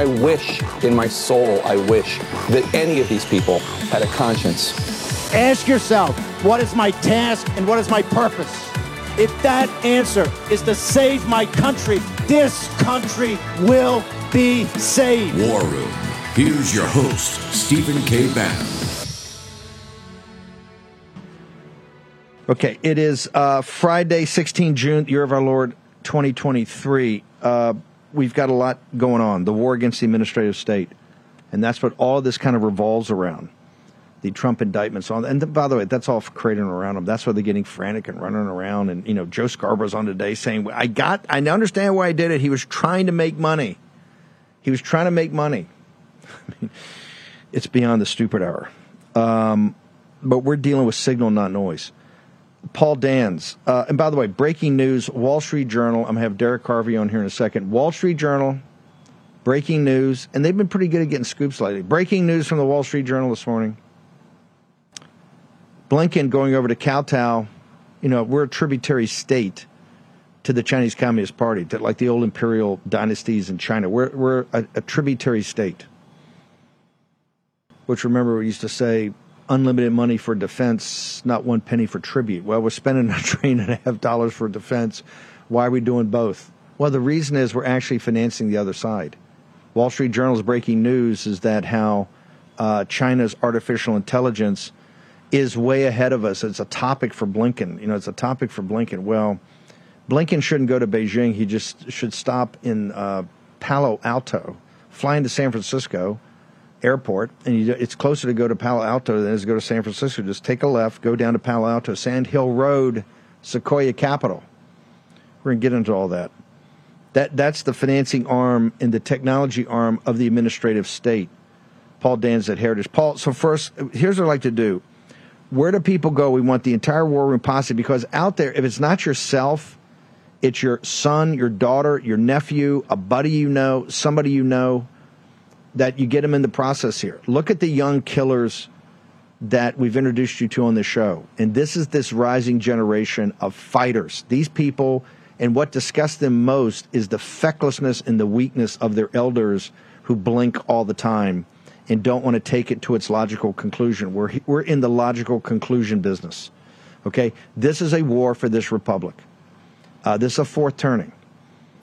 I wish in my soul, I wish that any of these people had a conscience. Ask yourself, what is my task and what is my purpose? If that answer is to save my country, this country will be saved. War Room. Here's your host, Stephen K. Bannon. Okay, it is uh, Friday, 16 June, year of our Lord 2023. Uh, we've got a lot going on. The war against the administrative state. And that's what all this kind of revolves around. The Trump indictments on, and by the way, that's all creating around them. That's why they're getting frantic and running around. And you know, Joe Scarborough's on today saying, "I got, I understand why I did it. He was trying to make money. He was trying to make money. it's beyond the stupid hour. Um, but we're dealing with signal, not noise. Paul Dans. Uh, and by the way, breaking news Wall Street Journal. I'm going to have Derek Harvey on here in a second. Wall Street Journal, breaking news. And they've been pretty good at getting scoops lately. Breaking news from the Wall Street Journal this morning. Blinken going over to Kowtow. You know, we're a tributary state to the Chinese Communist Party, to like the old imperial dynasties in China. We're, we're a, a tributary state. Which remember, we used to say unlimited money for defense, not one penny for tribute. Well, we're spending a trillion and a half dollars for defense. Why are we doing both? Well, the reason is we're actually financing the other side. Wall Street Journal's breaking news is that how uh, China's artificial intelligence is way ahead of us. It's a topic for Blinken. You know, it's a topic for Blinken. Well, Blinken shouldn't go to Beijing. He just should stop in uh, Palo Alto, fly into San Francisco airport, and you, it's closer to go to Palo Alto than it is to go to San Francisco. Just take a left, go down to Palo Alto, Sand Hill Road, Sequoia Capital. We're going to get into all that. That that's the financing arm and the technology arm of the administrative state. Paul Dans at Heritage. Paul, so first, here's what I'd like to do. Where do people go? We want the entire war room posse because out there, if it's not yourself, it's your son, your daughter, your nephew, a buddy you know, somebody you know that you get them in the process here. Look at the young killers that we've introduced you to on the show. And this is this rising generation of fighters. These people, and what disgusts them most is the fecklessness and the weakness of their elders who blink all the time and don't want to take it to its logical conclusion. We're, we're in the logical conclusion business. Okay? This is a war for this republic. Uh, this is a fourth turning.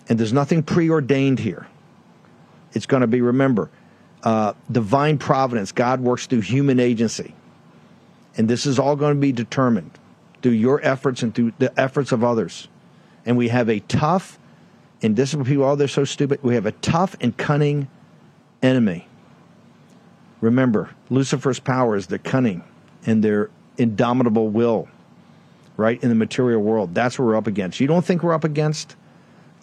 And there's nothing preordained here. It's going to be, remember, uh, divine providence. God works through human agency. And this is all going to be determined through your efforts and through the efforts of others. And we have a tough, and is people, oh, they're so stupid. We have a tough and cunning enemy. Remember, Lucifer's power is their cunning and their indomitable will, right, in the material world. That's what we're up against. You don't think we're up against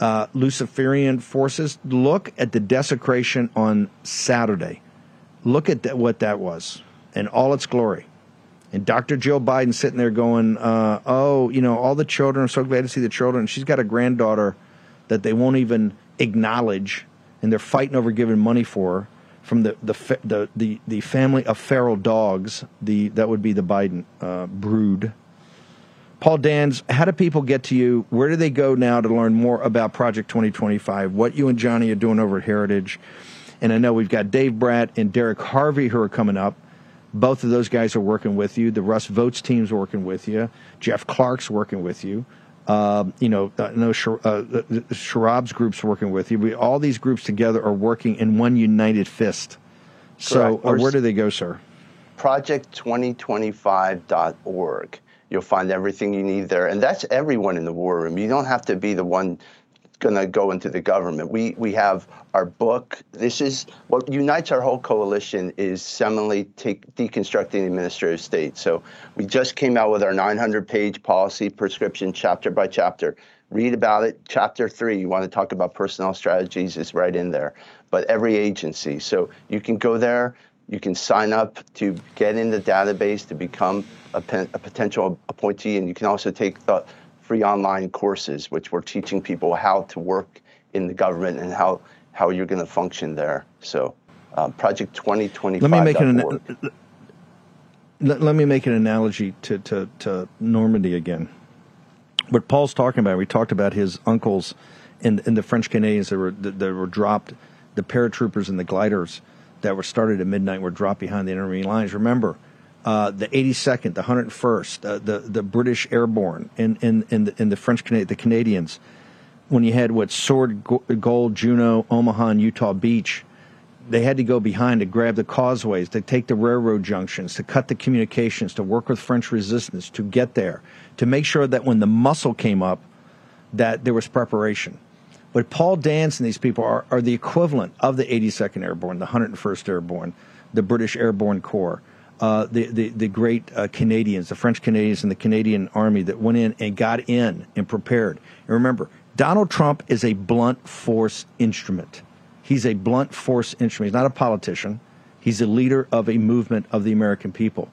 uh, Luciferian forces. Look at the desecration on Saturday. Look at what that was in all its glory. And Dr. Jill Biden sitting there going, uh, "Oh, you know, all the children. I'm so glad to see the children." She's got a granddaughter that they won't even acknowledge, and they're fighting over giving money for her from the the the the, the family of feral dogs. The that would be the Biden uh, brood Paul Dans, how do people get to you? Where do they go now to learn more about Project 2025? What you and Johnny are doing over at Heritage? And I know we've got Dave Brat and Derek Harvey who are coming up. Both of those guys are working with you. The Russ Vought's team's working with you. Jeff Clark's working with you. Uh, you know, uh, no, uh, Sharab's group's working with you. We, all these groups together are working in one united fist. So, uh, where do they go, sir? Project2025.org. You'll find everything you need there. And that's everyone in the war room. You don't have to be the one going to go into the government. We we have our book. This is what unites our whole coalition is seminally take, deconstructing the administrative state. So we just came out with our 900-page policy prescription, chapter by chapter. Read about it. Chapter three, you want to talk about personnel strategies, is right in there. But every agency. So you can go there You can sign up to get in the database to become a, pen, a potential appointee, and you can also take the free online courses, which we're teaching people how to work in the government and how, how you're going to function there. So, uh, Project 2025. Let me make an let, let, me make an analogy to, to, to Normandy again. What Paul's talking about, we talked about his uncles and, and the French Canadians that were that, that were dropped, the paratroopers and the gliders that were started at midnight were dropped behind the enemy lines. Remember, uh, the 82nd, the 101st, uh, the the British Airborne, and and and the, and the French the Canadians, when you had what Sword, Gold, Juno, Omaha, and Utah Beach, they had to go behind to grab the causeways, to take the railroad junctions, to cut the communications, to work with French resistance, to get there, to make sure that when the muscle came up, that there was preparation. But Paul Dans and these people are, are the equivalent of the 82nd Airborne, the 101st Airborne, the British Airborne Corps uh, the, the, the great uh, Canadians, the French Canadians and the Canadian Army that went in and got in and prepared. And remember, Donald Trump is a blunt force instrument. He's a blunt force instrument. He's not a politician. He's a leader of a movement of the American people.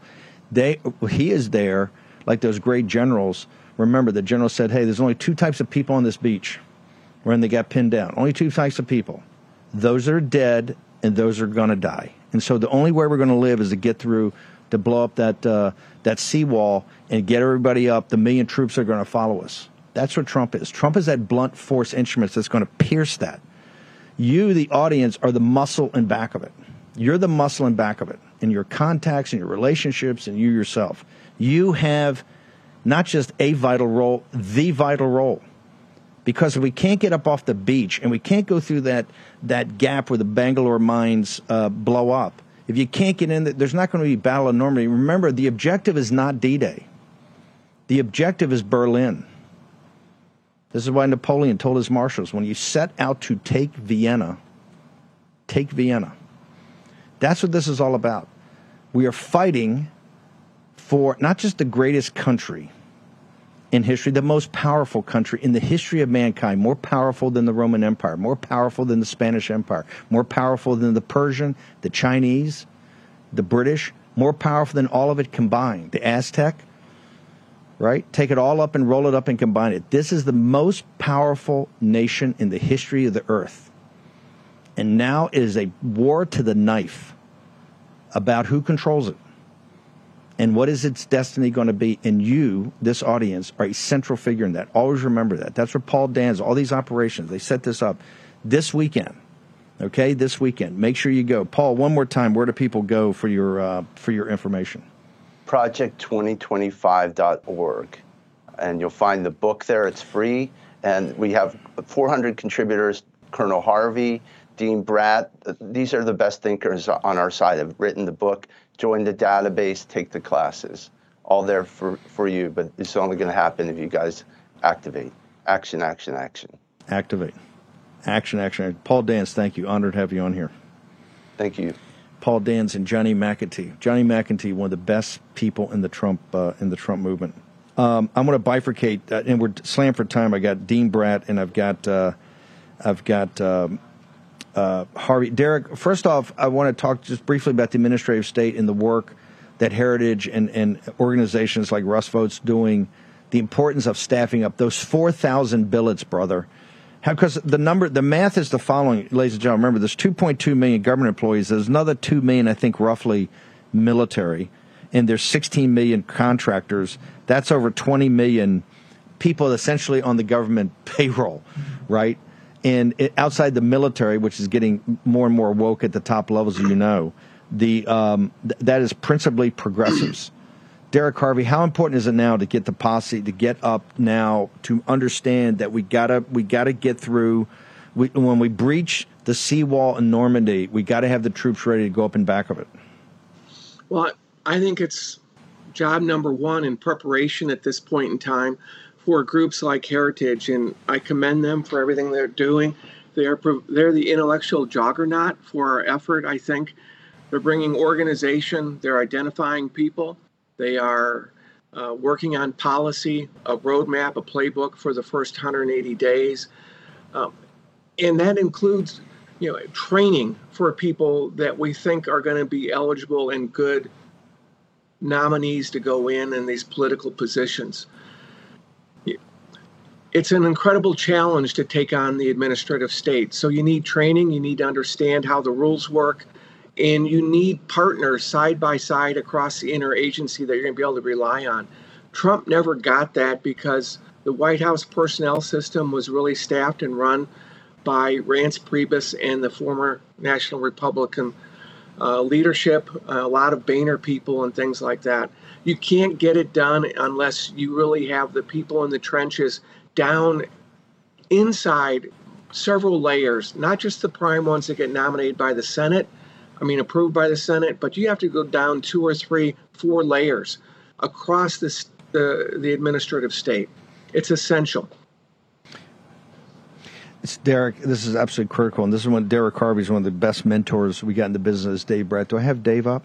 They, he is there like those great generals. Remember, the general said, "Hey, there's only two types of people on this beach." When they got pinned down, only two types of people: those that are dead and those that are going to die. And so the only way we're going to live is to get through to blow up that uh, that seawall and get everybody up. The million troops are going to follow us. That's what Trump is. Trump is that blunt force instrument that's going to pierce that. You, the audience, are the muscle and back of it. You're the muscle and back of it, in your contacts and your relationships, and you yourself. You have not just a vital role, the vital role because if we can't get up off the beach and we can't go through that that gap where the Bangalore mines uh, blow up, if you can't get in, there's not going to be battle of Normandy. Remember, the objective is not D-Day. The objective is Berlin. This is why Napoleon told his marshals, when you set out to take Vienna, take Vienna. That's what this is all about. We are fighting for not just the greatest country in history, the most powerful country in the history of mankind, more powerful than the Roman Empire, more powerful than the Spanish Empire, more powerful than the Persian, the Chinese, the British, more powerful than all of it combined, the Aztec, right? Take it all up and roll it up and combine it. This is the most powerful nation in the history of the earth. And now it is a war to the knife about who controls it and what is its destiny going to be? And you, this audience, are a central figure in that. Always remember that. That's what Paul Dans, all these operations, they set this up this weekend. Okay, this weekend. Make sure you go. Paul, one more time, where do people go for your uh, for your information? Project2025.org. And you'll find the book there. It's free. And we have 400 contributors Colonel Harvey, Dean Brat. These are the best thinkers on our side have written the book join the database, take the classes. All there for, for you, but it's only going to happen if you guys activate. Action, action, action. Activate. Action, action. Paul Dans, thank you. Honored to have you on here. Thank you. Paul Dans and Johnny McEntee. Johnny McEntee, one of the best people in the Trump uh, in the Trump movement. Um, I'm going to bifurcate, uh, and we're slammed for time. I got Dean Brat, and I've got uh, I've got um, uh, Harvey. Derek, first off, I want to talk just briefly about the administrative state and the work that Heritage and, and organizations like Russ Vought's doing, the importance of staffing up those 4,000 billets, brother. Because the number, the math is the following, ladies and gentlemen. Remember, there's 2.2 million government employees. There's another 2 million, I think, roughly military, and there's 16 million contractors. That's over 20 million people essentially on the government payroll, right? And outside the military, which is getting more and more woke at the top levels, you know, the um, th- that is principally progressives. Derek Harvey, how important is it now to get the posse to get up now to understand that we gotta we gotta get through we, when we breach the seawall in Normandy, we got to have the troops ready to go up in back of it. Well, I think it's job number one in preparation at this point in time for groups like Heritage, and I commend them for everything they're doing. They are they're the intellectual juggernaut for our effort. I think they're bringing organization. They're identifying people. They are uh, working on policy, a roadmap, a playbook for the first 180 days, um, and that includes you know, training for people that we think are going to be eligible and good nominees to go in in these political positions. It's an incredible challenge to take on the administrative state. So you need training, you need to understand how the rules work, and you need partners side by side across the interagency that you're going to be able to rely on. Trump never got that because the White House personnel system was really staffed and run by Reince Priebus and the former National Republican uh, leadership, a lot of Boehner people, and things like that. You can't get it done unless you really have the people in the trenches down inside several layers, not just the prime ones that get nominated by the Senate, I mean, approved by the Senate, but you have to go down two or three, four layers across the, the administrative state. It's essential. It's Derek. This is absolutely critical, and this is when Derek Harvey is one of the best mentors we got in the business. Dave Brat. Do I have Dave up?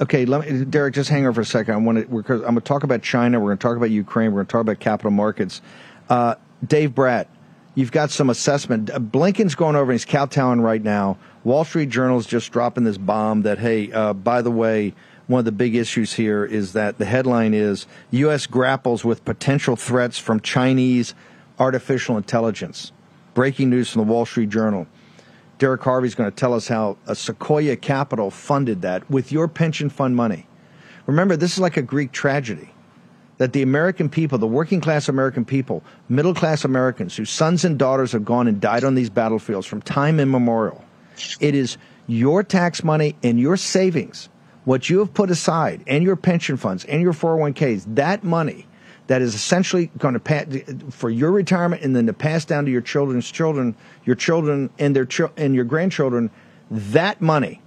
Okay, let me, Derek. Just hang on for a second. I want to. I'm going to talk about China. We're going to talk about Ukraine. We're going to talk about capital markets. Uh, Dave Brat, you've got some assessment. Uh, Blinken's going over. He's kowtowing right now. Wall Street Journal is just dropping this bomb that hey, uh, by the way, one of the big issues here is that the headline is U.S. grapples with potential threats from Chinese artificial intelligence. Breaking news from the Wall Street Journal. Derek Harvey's going to tell us how Sequoia Capital funded that with your pension fund money. Remember, this is like a Greek tragedy that the American people, the working class American people, middle class Americans whose sons and daughters have gone and died on these battlefields from time immemorial, it is your tax money and your savings, what you have put aside, and your pension funds and your 401ks, that money that is essentially going to pass for your retirement and then to pass down to your children's children, your children and their ch- and your grandchildren. That money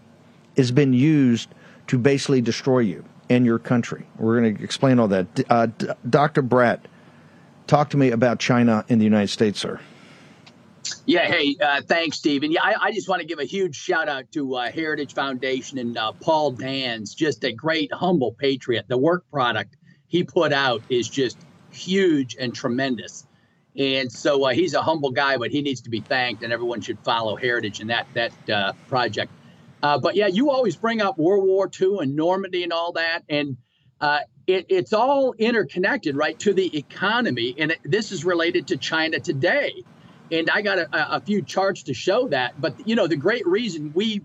has been used to basically destroy you and your country. We're going to explain all that. Uh, Dr. Brat, talk to me about China and the United States, sir. Yeah, hey, uh, thanks, Stephen. Yeah, I, I, just want to give a huge shout out to uh, Heritage Foundation and uh, Paul Dans, just a great, humble patriot. The work product he put out is just huge and tremendous. And so uh, he's a humble guy, but he needs to be thanked, and everyone should follow Heritage and that that uh, project. Uh, but yeah, you always bring up World War II and Normandy and all that, and uh, it, it's all interconnected, right, to the economy. And it, this is related to China today. And I got a, a few charts to show that. But you know, the great reason we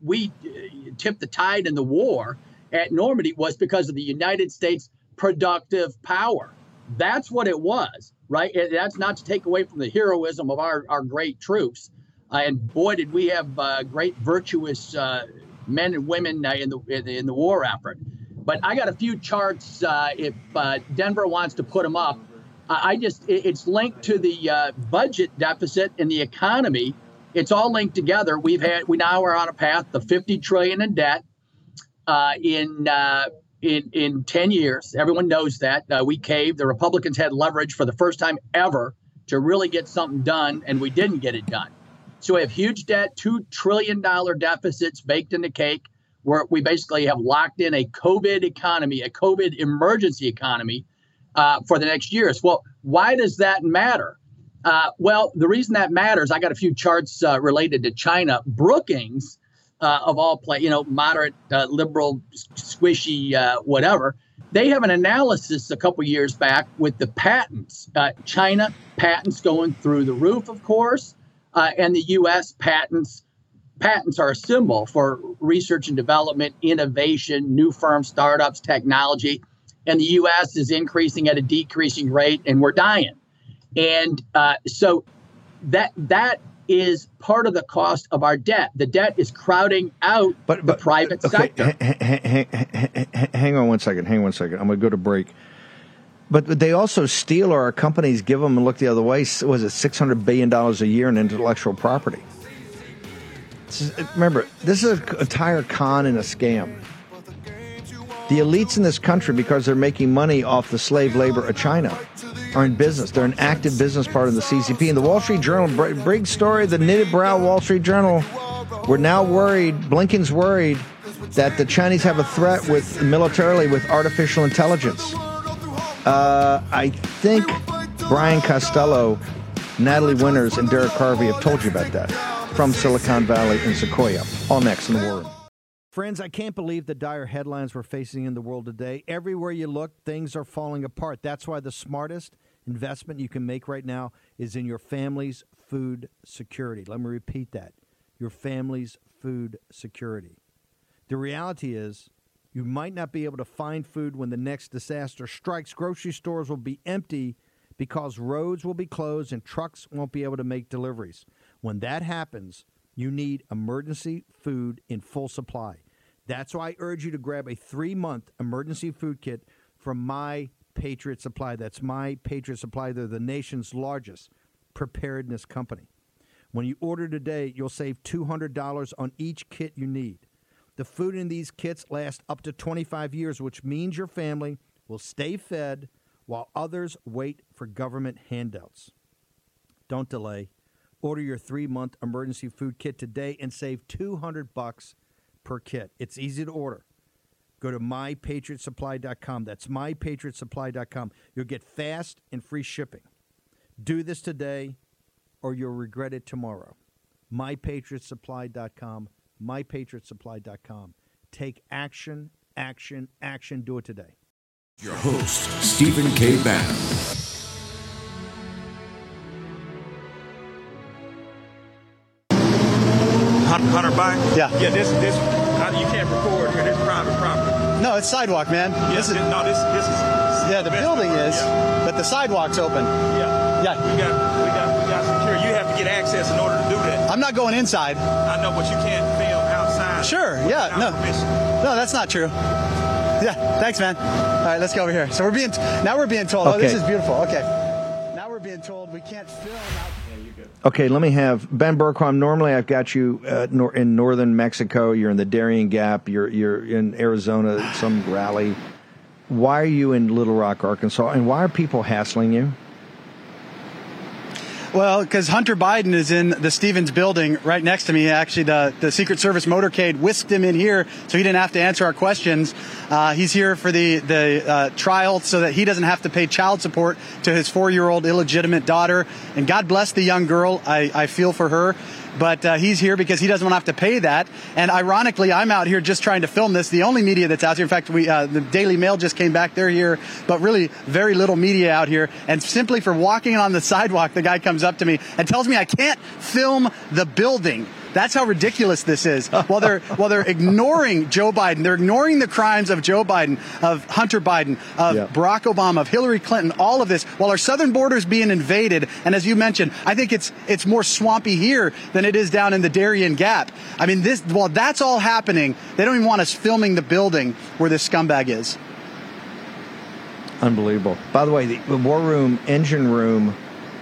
we uh, tipped the tide in the war at Normandy was because of the United States productive power. That's what it was, right? That's not to take away from the heroism of our, our great troops. Uh, and boy, did we have uh, great, virtuous uh, men and women uh, in the in the war effort. But I got a few charts. Uh, if uh, Denver wants to put them up, I just it's linked to the budget deficit and the economy. It's all linked together. We've had we now are on a path to 50 trillion in debt. in in in 10 years. Everyone knows that. Uh, we caved. The Republicans had leverage for the first time ever to really get something done, and we didn't get it done. So we have huge debt, $2 trillion deficits baked in the cake, where we basically have locked in a COVID economy, a COVID emergency economy uh, for the next years. Well, why does that matter? Uh, well, the reason that matters, I got a few charts uh, related to China. Brookings uh, of all play, you know, moderate, uh, liberal, squishy, uh, whatever. They have an analysis a couple years back with the patents. Uh, China patents going through the roof, of course, uh, and the U.S. patents. Patents are a symbol for research and development, innovation, new firm startups, technology, and the U.S. is increasing at a decreasing rate, and we're dying. And uh, so that that is part of the cost of our debt. The debt is crowding out but, but the private okay, sector. Hang, hang, hang on one second. Hang on one second. I'm going to go to break. But they also steal, or our companies give them and look the other way. Was it six hundred billion dollars a year in intellectual property? Remember, this is an entire con and a scam. The elites in this country, because they're making money off the slave labor of China, are in business. They're an active business part of the CCP. And the Wall Street Journal, big story, the knitted brow Wall Street Journal, we're now worried, Blinken's worried that the Chinese have a threat with militarily with artificial intelligence. Uh, I think Brian Costello, Natalie Winters, and Derek Harvey have told you about that. from Silicon Valley and Sequoia. All next in the Room. Friends, I can't believe the dire headlines we're facing in the world today. Everywhere you look, things are falling apart. That's why the smartest investment you can make right now is in your family's food security. Let me repeat that your family's food security. The reality is, you might not be able to find food when the next disaster strikes. Grocery stores will be empty because roads will be closed and trucks won't be able to make deliveries. When that happens, you need emergency food in full supply. That's why I urge you to grab a three month emergency food kit from My Patriot Supply. That's My Patriot Supply. They're the nation's largest preparedness company. When you order today, you'll save $200 on each kit you need. The food in these kits lasts up to 25 years, which means your family will stay fed while others wait for government handouts. Don't delay. Order your three month emergency food kit today and save 200 bucks per kit. It's easy to order. Go to mypatriotsupply.com. That's mypatriotsupply.com. You'll get fast and free shipping. Do this today or you'll regret it tomorrow. mypatriotsupply.com. mypatriotsupply.com. Take action, action, action. Do it today. Your host, Stephen K. Bannon. Hunter Biden? Yeah. Yeah, this, this, you can't record here. This is private property. No, it's sidewalk, man. Yeah, this is, this, no, this, this is. yeah, the building is, Yeah. but the sidewalk's open. yeah. Yeah. We got, we got, we got security. You have to get access in order to do that. I'm not going inside. I know, but you can't film outside. Sure, yeah, no. Permission. No, that's not true. Yeah, thanks, man. All right, let's go over here. So we're being now we're being told. Oh, this is beautiful. Okay. Now we're being told we can't film out. Okay, let me have Ben Bergquam. Normally, I've got you uh, nor- in northern Mexico. You're in the Darien Gap. You're you're in Arizona, some rally. Why are you in Little Rock, Arkansas? And why are people hassling you? Well, because Hunter Biden is in the Stevens building right next to me. Actually, the, the Secret Service motorcade whisked him in here so he didn't have to answer our questions. Uh, he's here for the, the uh, trial so that he doesn't have to pay child support to his four year old illegitimate daughter. And God bless the young girl. I, I feel for her. But uh, he's here because he doesn't want to have to pay that. And ironically, I'm out here just trying to film this. The only media that's out here, in fact, we uh, the Daily Mail just came back. They're here, but really very little media out here. And simply for walking on the sidewalk, the guy comes up to me and tells me I can't film the building. That's how ridiculous this is. While they're while they're ignoring Joe Biden, they're ignoring the crimes of Joe Biden, of Hunter Biden, of Yeah. Barack Obama, of Hillary Clinton, all of this, while our southern border is being invaded. And as you mentioned, I think it's it's more swampy here than it is down in the Darien Gap. I mean, this while that's all happening, they don't even want us filming the building where this scumbag is. Unbelievable. By the way, the, the War Room engine room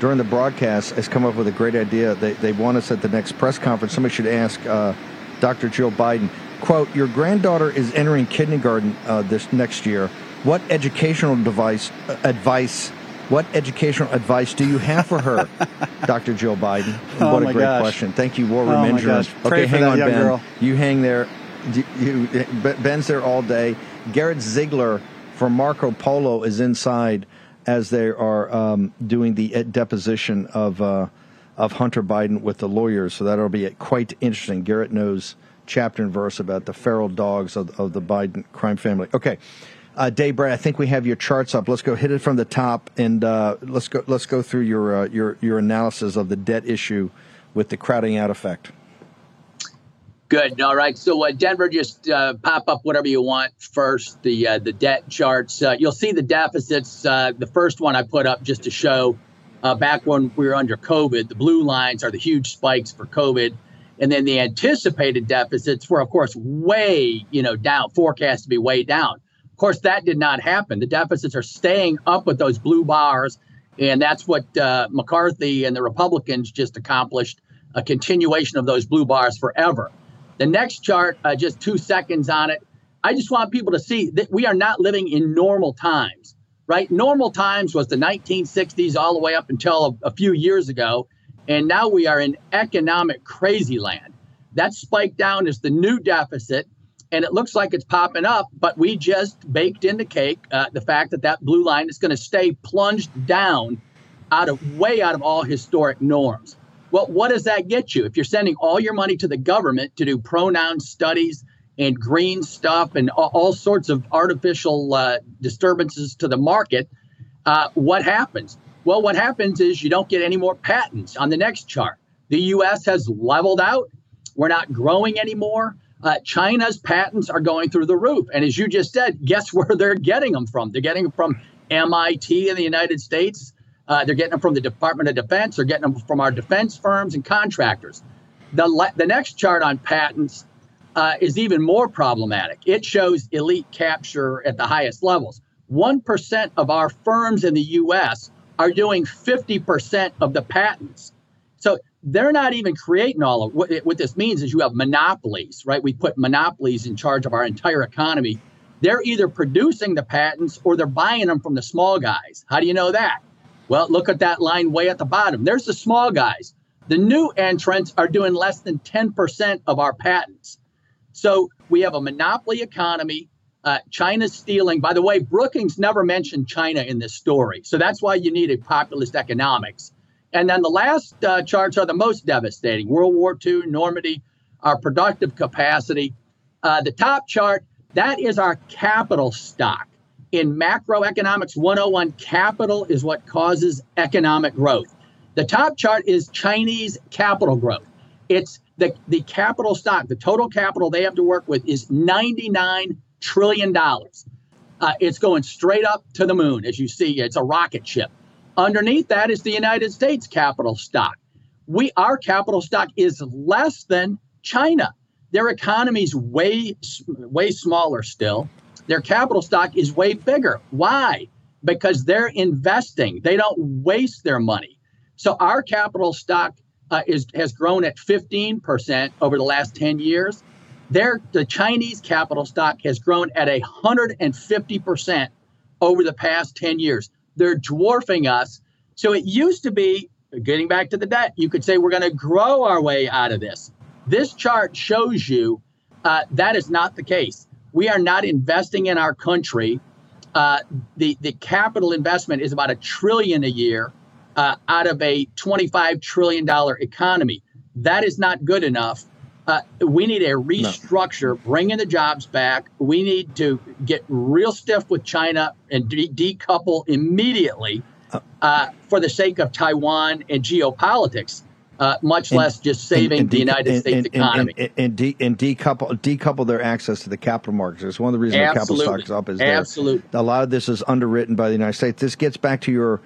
during the broadcast has come up with a great idea. They, they want us at the next press conference. Somebody should ask uh, Dr. Jill Biden, quote, your granddaughter is entering kindergarten uh, this next year. What educational device, uh, advice, what educational advice do you have for her, Dr. Jill Biden? Oh, what a great gosh. question. Thank you, War Oh, Room my engine room. Pray Okay, hang on, Ben. girl. You hang there. You, you, Ben's there all day. Garrett Ziegler from Marco Polo is inside as they are um, doing the uh, deposition of uh, of Hunter Biden with the lawyers. So that'll be quite interesting. Garrett knows chapter and verse about the feral dogs of, of the Biden crime family. Okay. Uh, Dave Brat, I think we have your charts up. Let's go hit it from the top, and uh, let's go. Let's go through your uh, your your analysis of the debt issue with the crowding out effect. Good. All right. So uh, Denver, just uh, pop up whatever you want first. The uh, the debt charts. Uh, you'll see the deficits. Uh, the first one I put up just to show uh, back when we were under COVID. The blue lines are the huge spikes for COVID, and then the anticipated deficits were, of course, way you know down, forecast to be way down. Of course, that did not happen. The deficits are staying up with those blue bars, and that's what McCarthy and the Republicans just accomplished a continuation of those blue bars forever. The next chart, uh, just two seconds on it. I just want people to see that we are not living in normal times, right? Normal times was the 1960s all the way up until a, a few years ago. And now we are in economic crazy land. That spike down is the new deficit. And it looks like it's popping up, but we just baked in the cake uh, the fact that that blue line is going to stay plunged down out of way out of all historic norms. Well, what does that get you? If you're sending all your money to the government to do pronoun studies and green stuff and all, sorts of artificial uh, disturbances to the market, uh, what happens? Well, what happens is you don't get any more patents on the next chart. The US has leveled out. We're not growing anymore. Uh, China's patents are going through the roof. And as you just said, guess where they're getting them from? They're getting them from MIT in the United States. Uh, they're getting them from the Department of Defense. They're getting them from our defense firms and contractors. The, le- the next chart on patents uh, is even more problematic. It shows elite capture at the highest levels. 1% of our firms in the US are doing 50% of the patents. So they're not even creating all of what, what this means is you have monopolies, right? We put monopolies in charge of our entire economy. They're either producing the patents or they're buying them from the small guys. How do you know that? Well, look at that line way at the bottom. There's the small guys. The new entrants are doing less than 10% of our patents. So we have a monopoly economy. Uh, China's stealing. By the way, Brookings never mentioned China in this story. So that's why you need a populist economics. And then the last uh, charts are the most devastating World War II, Normandy, our productive capacity. Uh, the top chart, that is our capital stock. In macroeconomics 101, capital is what causes economic growth. The top chart is Chinese capital growth. It's the, the capital stock, the total capital they have to work with is $99 trillion. Uh, it's going straight up to the moon, as you see. It's a rocket ship. Underneath that is the United States capital stock. We our capital stock is less than China. Their economy's way way smaller still. Their capital stock is way bigger. Why? Because they're investing. They don't waste their money. So our capital stock uh, is has grown at 15% over the last 10 years. Their the Chinese capital stock has grown at 150% over the past 10 years. They're dwarfing us. So it used to be, getting back to the debt, you could say we're going to grow our way out of this. This chart shows you uh, that is not the case. We are not investing in our country. Uh, the the capital investment is about a trillion a year uh, out of a 25 trillion dollar economy. That is not good enough. Uh, we need a restructure, no. bringing the jobs back. We need to get real stiff with China and de- decouple immediately uh, uh for the sake of Taiwan and geopolitics. Uh, much and, less just saving and, and the United States economy. And, and, de- and, decouple decouple their access to the capital markets. It's one of the reasons Absolutely. the capital stock is up. Is Absolutely. A lot of this is underwritten by the United States. This gets back to your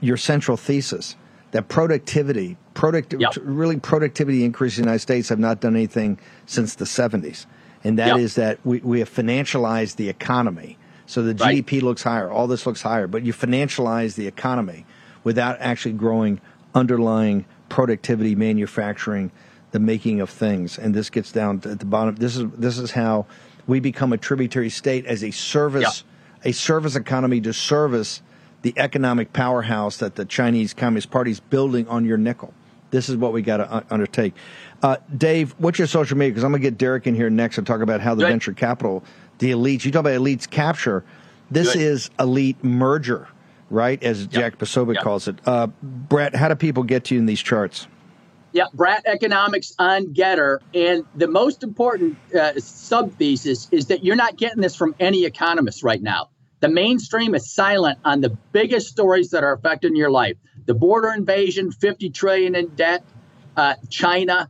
your central thesis that productivity, product, yep. really productivity increase in the United States have not done anything since the 70s. And that yep. is that we, we have financialized the economy. So the right. GDP looks higher, all this looks higher, but you financialize the economy without actually growing underlying productivity, manufacturing, the making of things. And this gets down to the bottom. This is this is how we become a tributary state as a service, yep. a service economy to service the economic powerhouse that the Chinese Communist Party is building on your nickel. This is what we got to undertake. Uh, Dave, what's your social media? Because I'm going to get Derek in here next and talk about how the venture capital, the elites, you talk about elites capture. This is elite merger, right? As yep. Jack Posobiec yep. calls it. Uh, Brett, how do people get to you in these charts? Yeah, Brat Economics on Gettr. And the most important uh, sub thesis is that you're not getting this from any economist right now. The mainstream is silent on the biggest stories that are affecting your life. The border invasion, 50 trillion in debt, uh, China,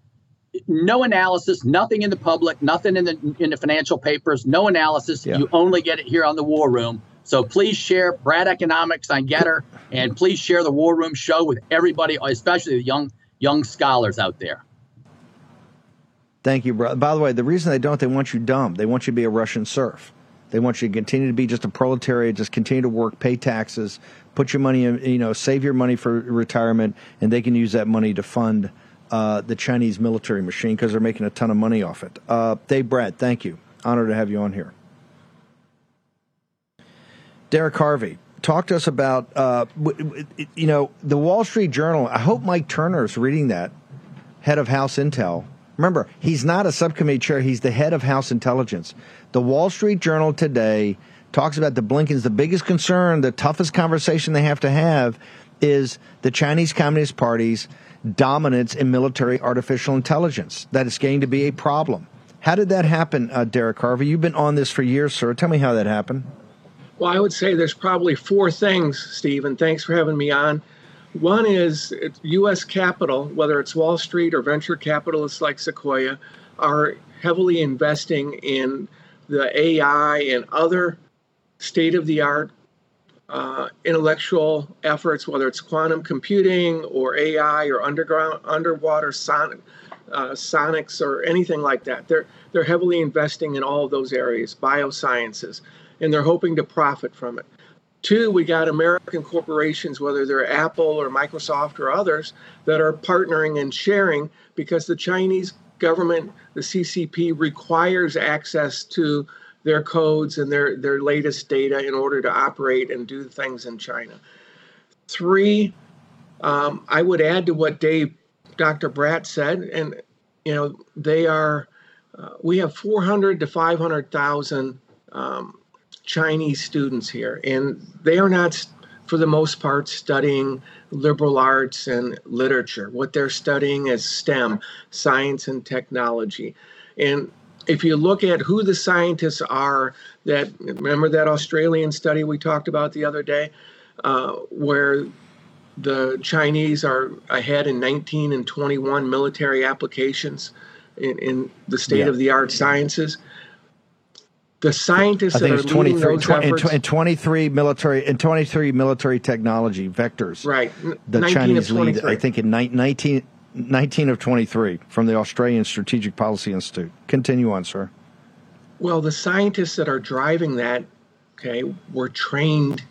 no analysis, nothing in the public, nothing in the in the financial papers, no analysis. Yeah. You only get it here on the War Room. So please share Brat Economics on Gettr, and please share the War Room show with everybody, especially the young young scholars out there. Thank you, bro. By the way, the reason they don't, they want you dumb. They want you to be a Russian serf. They want you to continue to be just a proletariat, just continue to work, pay taxes, put your money in, you know, save your money for retirement, and they can use that money to fund uh, the Chinese military machine because they're making a ton of money off it. Uh, Dave Brat, thank you. Honor to have you on here. Derek Harvey, talk to us about, uh, you know, the Wall Street Journal. I hope Mike Turner is reading that, head of House Intel. Remember, he's not a subcommittee chair, he's the head of House Intelligence. The Wall Street Journal today talks about the Blinkens. The biggest concern, the toughest conversation they have to have is the Chinese Communist Party's dominance in military artificial intelligence. That is going to be a problem. How did that happen, uh, Derek Harvey? You've been on this for years, sir. Tell me how that happened. Well, I would say there's probably four things, Steve, and thanks for having me on. One is U.S. capital, whether it's Wall Street or venture capitalists like Sequoia, are heavily investing in the AI and other state of the art uh, intellectual efforts, whether it's quantum computing or AI or underground underwater uh, sonics or anything like that. They're they're heavily investing in all of those areas, biosciences, and they're hoping to profit from it. Two, we got American corporations, whether they're Apple or Microsoft or others, that are partnering and sharing because the Chinese government, the CCP, requires access to their codes and their, their latest data in order to operate and do things in China. Three, um, I would add to what Dave, Dr. Brat said, and you know they are. Uh, we have 400 to 500,000 um, Chinese students here, and they are not, for the most part, studying liberal arts and literature. What they're studying is STEM, science and technology. And if you look at who the scientists are, that remember that Australian study we talked about the other day, uh, where the Chinese are ahead in 19 and 21 military applications in, in the state of the art sciences the scientists I think that it's are leading 23, those tw- efforts, and, tw- and 23 military and 23 military technology vectors. Right. The Chinese lead, I think, in ni- 19, 19 of 23 from the Australian Strategic Policy Institute. Continue on, sir. well, the scientists that are driving that, okay, were trained,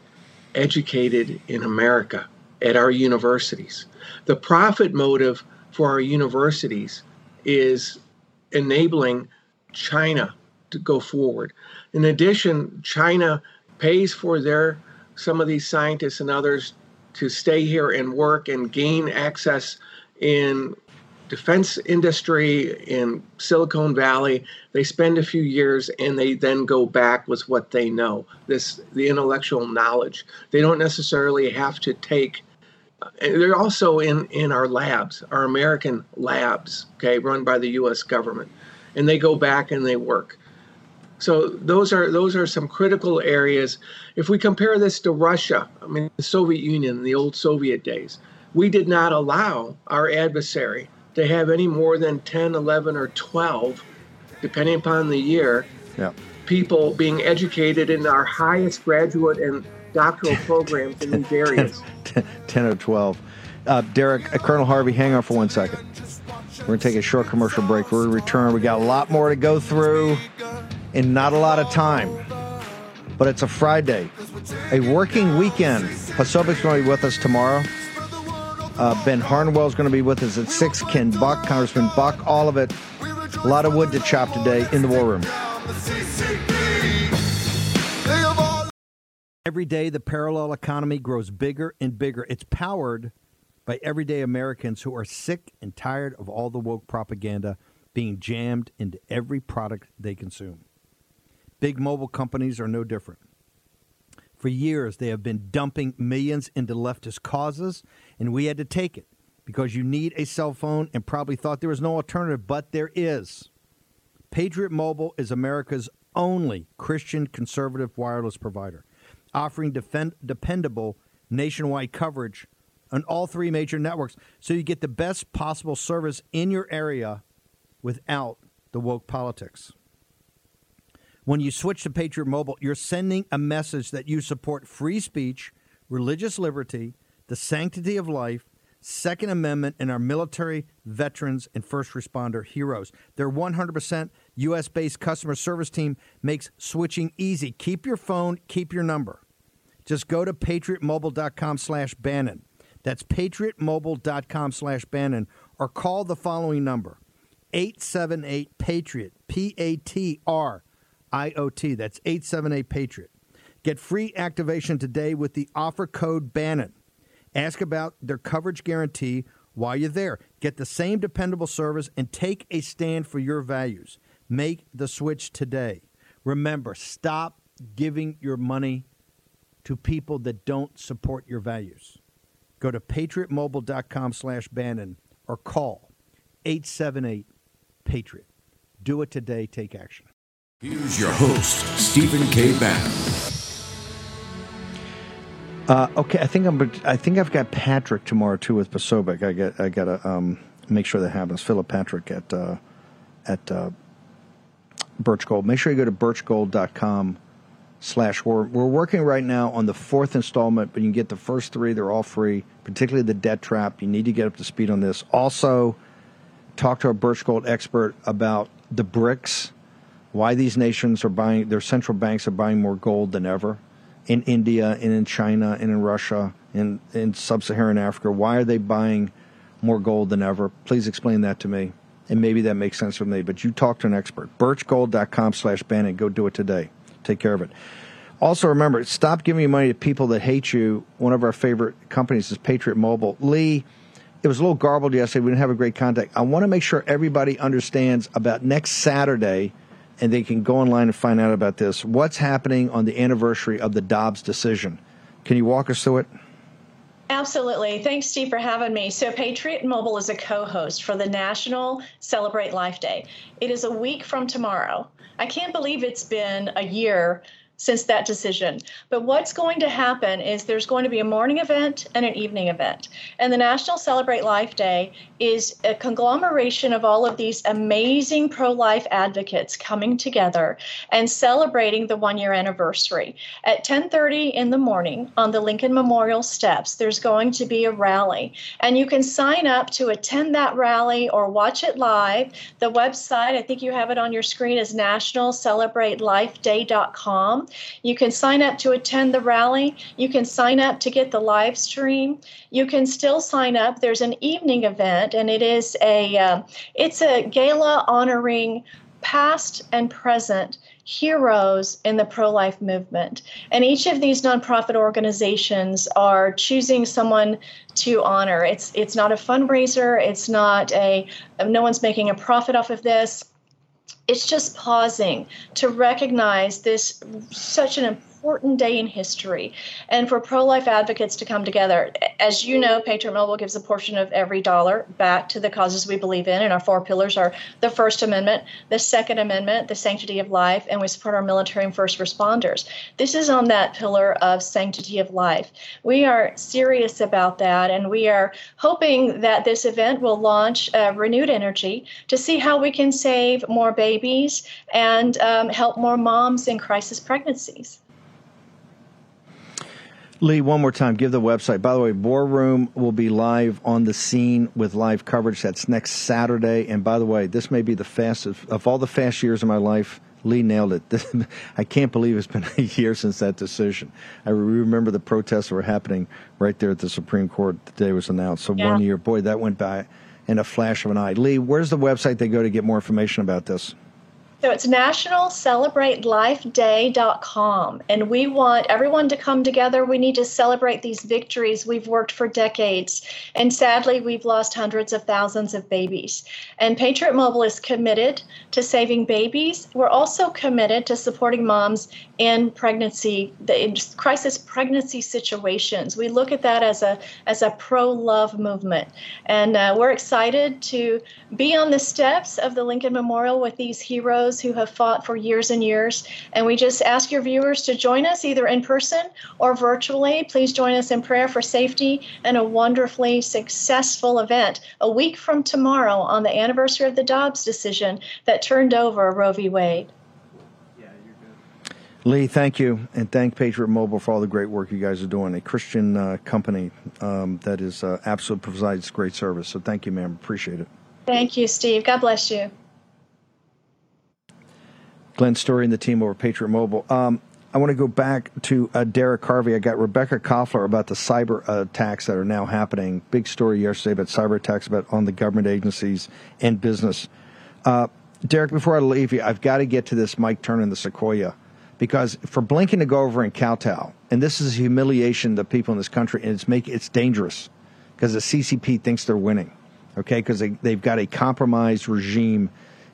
educated in America at our universities. The profit motive for our universities is enabling China to go forward. In addition, China pays for their some of these scientists and others to stay here and work and gain access in defense industry in Silicon Valley. They spend a few years and they then go back with what they know, this the intellectual knowledge. They don't necessarily have to take they're also in in our labs, our American labs, okay, run by the US government. And they go back and they work. So those are those are some critical areas. If we compare this to Russia, I mean the Soviet Union, the old Soviet days, we did not allow our adversary to have any more than 10, 11, or 12, depending upon the year, Yeah. people being educated in our highest graduate and doctoral programs in these areas. 10 or 12. Uh, Derek, uh, Colonel Harvey, hang on for one second. We're going to take a short commercial break. We're going to return. We got a lot more to go through and not a lot of time. But it's a Friday, a working weekend. Posobiec's going to be with us tomorrow. Uh, ben Harnwell is going to be with us at 6. Ken Buck, Congressman Buck, all of it. A lot of wood to chop today in the war room. Every day, the parallel economy grows bigger and bigger. It's powered by everyday Americans who are sick and tired of all the woke propaganda being jammed into every product they consume. Big mobile companies are no different. For years, they have been dumping millions into leftist causes, and we had to take it because you need a cell phone and probably thought there was no alternative, but there is. Patriot Mobile is America's only Christian conservative wireless provider, offering defend- dependable nationwide coverage on all three major networks so you get the best possible service in your area without the woke politics. When you switch to Patriot Mobile, you're sending a message that you support free speech, religious liberty, the sanctity of life, Second Amendment, and our military, veterans, and first responder heroes. Their 100% U.S. based customer service team makes switching easy. Keep your phone, keep your number. Just go to patriotmobile.com slash Bannon. That's patriotmobile.com slash Bannon or call the following number 878 Patriot, P A T R I O T. That's 878 Patriot. Get free activation today with the offer code Bannon. Ask about their coverage guarantee while you're there. Get the same dependable service and take a stand for your values. Make the switch today. Remember, stop giving your money to people that don't support your values. Go to patriotmobile.com slash Bannon or call 878 Patriot. Do it today. Take action. Here's your host, Stephen K. Bannon. Uh, okay, I think I'm. I think I've got Patrick tomorrow too with Posobiec. I got. I got to um, make sure that happens. Philip Patrick at uh, at uh, Birch Gold. Make sure you go to birchgold.com slash we're, we're working right now on the fourth installment but you can get the first three they're all free particularly the debt trap you need to get up to speed on this also talk to a birch gold expert about the BRICS why these nations are buying their central banks are buying more gold than ever in india and in china and in russia and in sub-saharan africa why are they buying more gold than ever please explain that to me and maybe that makes sense for me but you talk to an expert birchgold.com slash bannon go do it today take care of it. Also, remember, stop giving money to people that hate you. One of our favorite companies is Patriot Mobile. Lee, it was a little garbled yesterday. We didn't have a great contact. I want to make sure everybody understands about next Saturday, and they can go online and find out about this. What's happening on the anniversary of the Dobbs decision? Can you walk us through it? Absolutely. Thanks, Steve, for having me. So, Patriot Mobile is a co host for the National Celebrate Life Day. It is a week from tomorrow. I can't believe it's been a year since that decision. But what's going to happen is there's going to be a morning event and an evening event. And the National Celebrate Life Day is a conglomeration of all of these amazing pro life advocates coming together and celebrating the one year anniversary. At 10:30 in the morning on the Lincoln Memorial steps, there's going to be a rally. And you can sign up to attend that rally or watch it live. The website, I think you have it on your screen, is nationalcelebratelifeday.com. You can sign up to attend the rally. You can sign up to get the live stream. You can still sign up. There's an evening event, and it is a uh, it's a gala honoring past and present heroes in the pro life movement. And each of these nonprofit organizations are choosing someone to honor. It's it's not a fundraiser, it's not a no one's making a profit off of this it's just pausing to recognize this such an important day in history and for pro life advocates to come together. As you know, Patriot Mobile gives a portion of every dollar back to the causes we believe in, and our four pillars are the First Amendment, the Second Amendment, the sanctity of life, and we support our military and first responders. This is on that pillar of sanctity of life. We are serious about that, and we are hoping that this event will launch uh, renewed energy to see how we can save more babies and um, help more moms in crisis pregnancies. Lee, one more time, give the website. By the way, War Room will be live on the scene with live coverage. That's next Saturday. And by the way, this may be the fastest of all the fast years of my life. Lee nailed it. I can't believe it's been a year since that decision. I remember the protests were happening right there at the Supreme Court the day it was announced. So yeah. one year, boy, that went by in a flash of an eye. Lee, where's the website they go to get more information about this? So it's nationalcelebratelifeday.com. And we want everyone to come together. We need to celebrate these victories. We've worked for decades. And sadly, we've lost hundreds of thousands of babies. And Patriot Mobile is committed to saving babies. We're also committed to supporting moms in pregnancy, in crisis pregnancy situations. We look at that as a, as a pro love movement. And uh, we're excited to be on the steps of the Lincoln Memorial with these heroes those who have fought for years and years. And we just ask your viewers to join us either in person or virtually. Please join us in prayer for safety and a wonderfully successful event a week from tomorrow on the anniversary of the Dobbs decision that turned over Roe v. Wade. Lee, thank you, and thank Patriot Mobile for all the great work you guys are doing. A Christian uh, company um, that is uh, absolutely provides great service. So thank you, ma'am. Appreciate it. Thank you, Steve. God bless you. Glenn Story and the team over Patriot Mobile. Um, I want to go back to uh, Derek Harvey. I got Rebecca Koffler about the cyber attacks that are now happening. Big story yesterday about cyber attacks about on the government agencies and business. Uh, Derek, before I leave you, I've got to get to this Mike Turner and the Sequoia because for Blinken to go over and kowtow, and this is humiliation to people in this country, and it's make it's dangerous because the CCP thinks they're winning, okay? Because they, they've got a compromised regime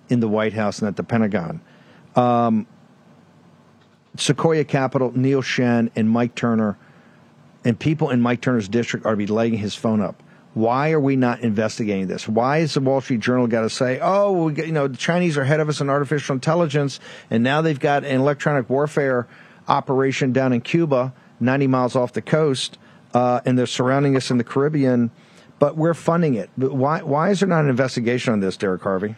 in the White House and at the Pentagon. Um, Sequoia Capital, Neil Shen, and Mike Turner, and people in Mike Turner's district are be laying his phone up. Why are we not investigating this? Why is the Wall Street Journal got to say, "Oh, we get, you know, the Chinese are ahead of us in artificial intelligence, and now they've got an electronic warfare operation down in Cuba, 90 miles off the coast, uh, and they're surrounding us in the Caribbean, but we're funding it." But why? Why is there not an investigation on this, Derek Harvey?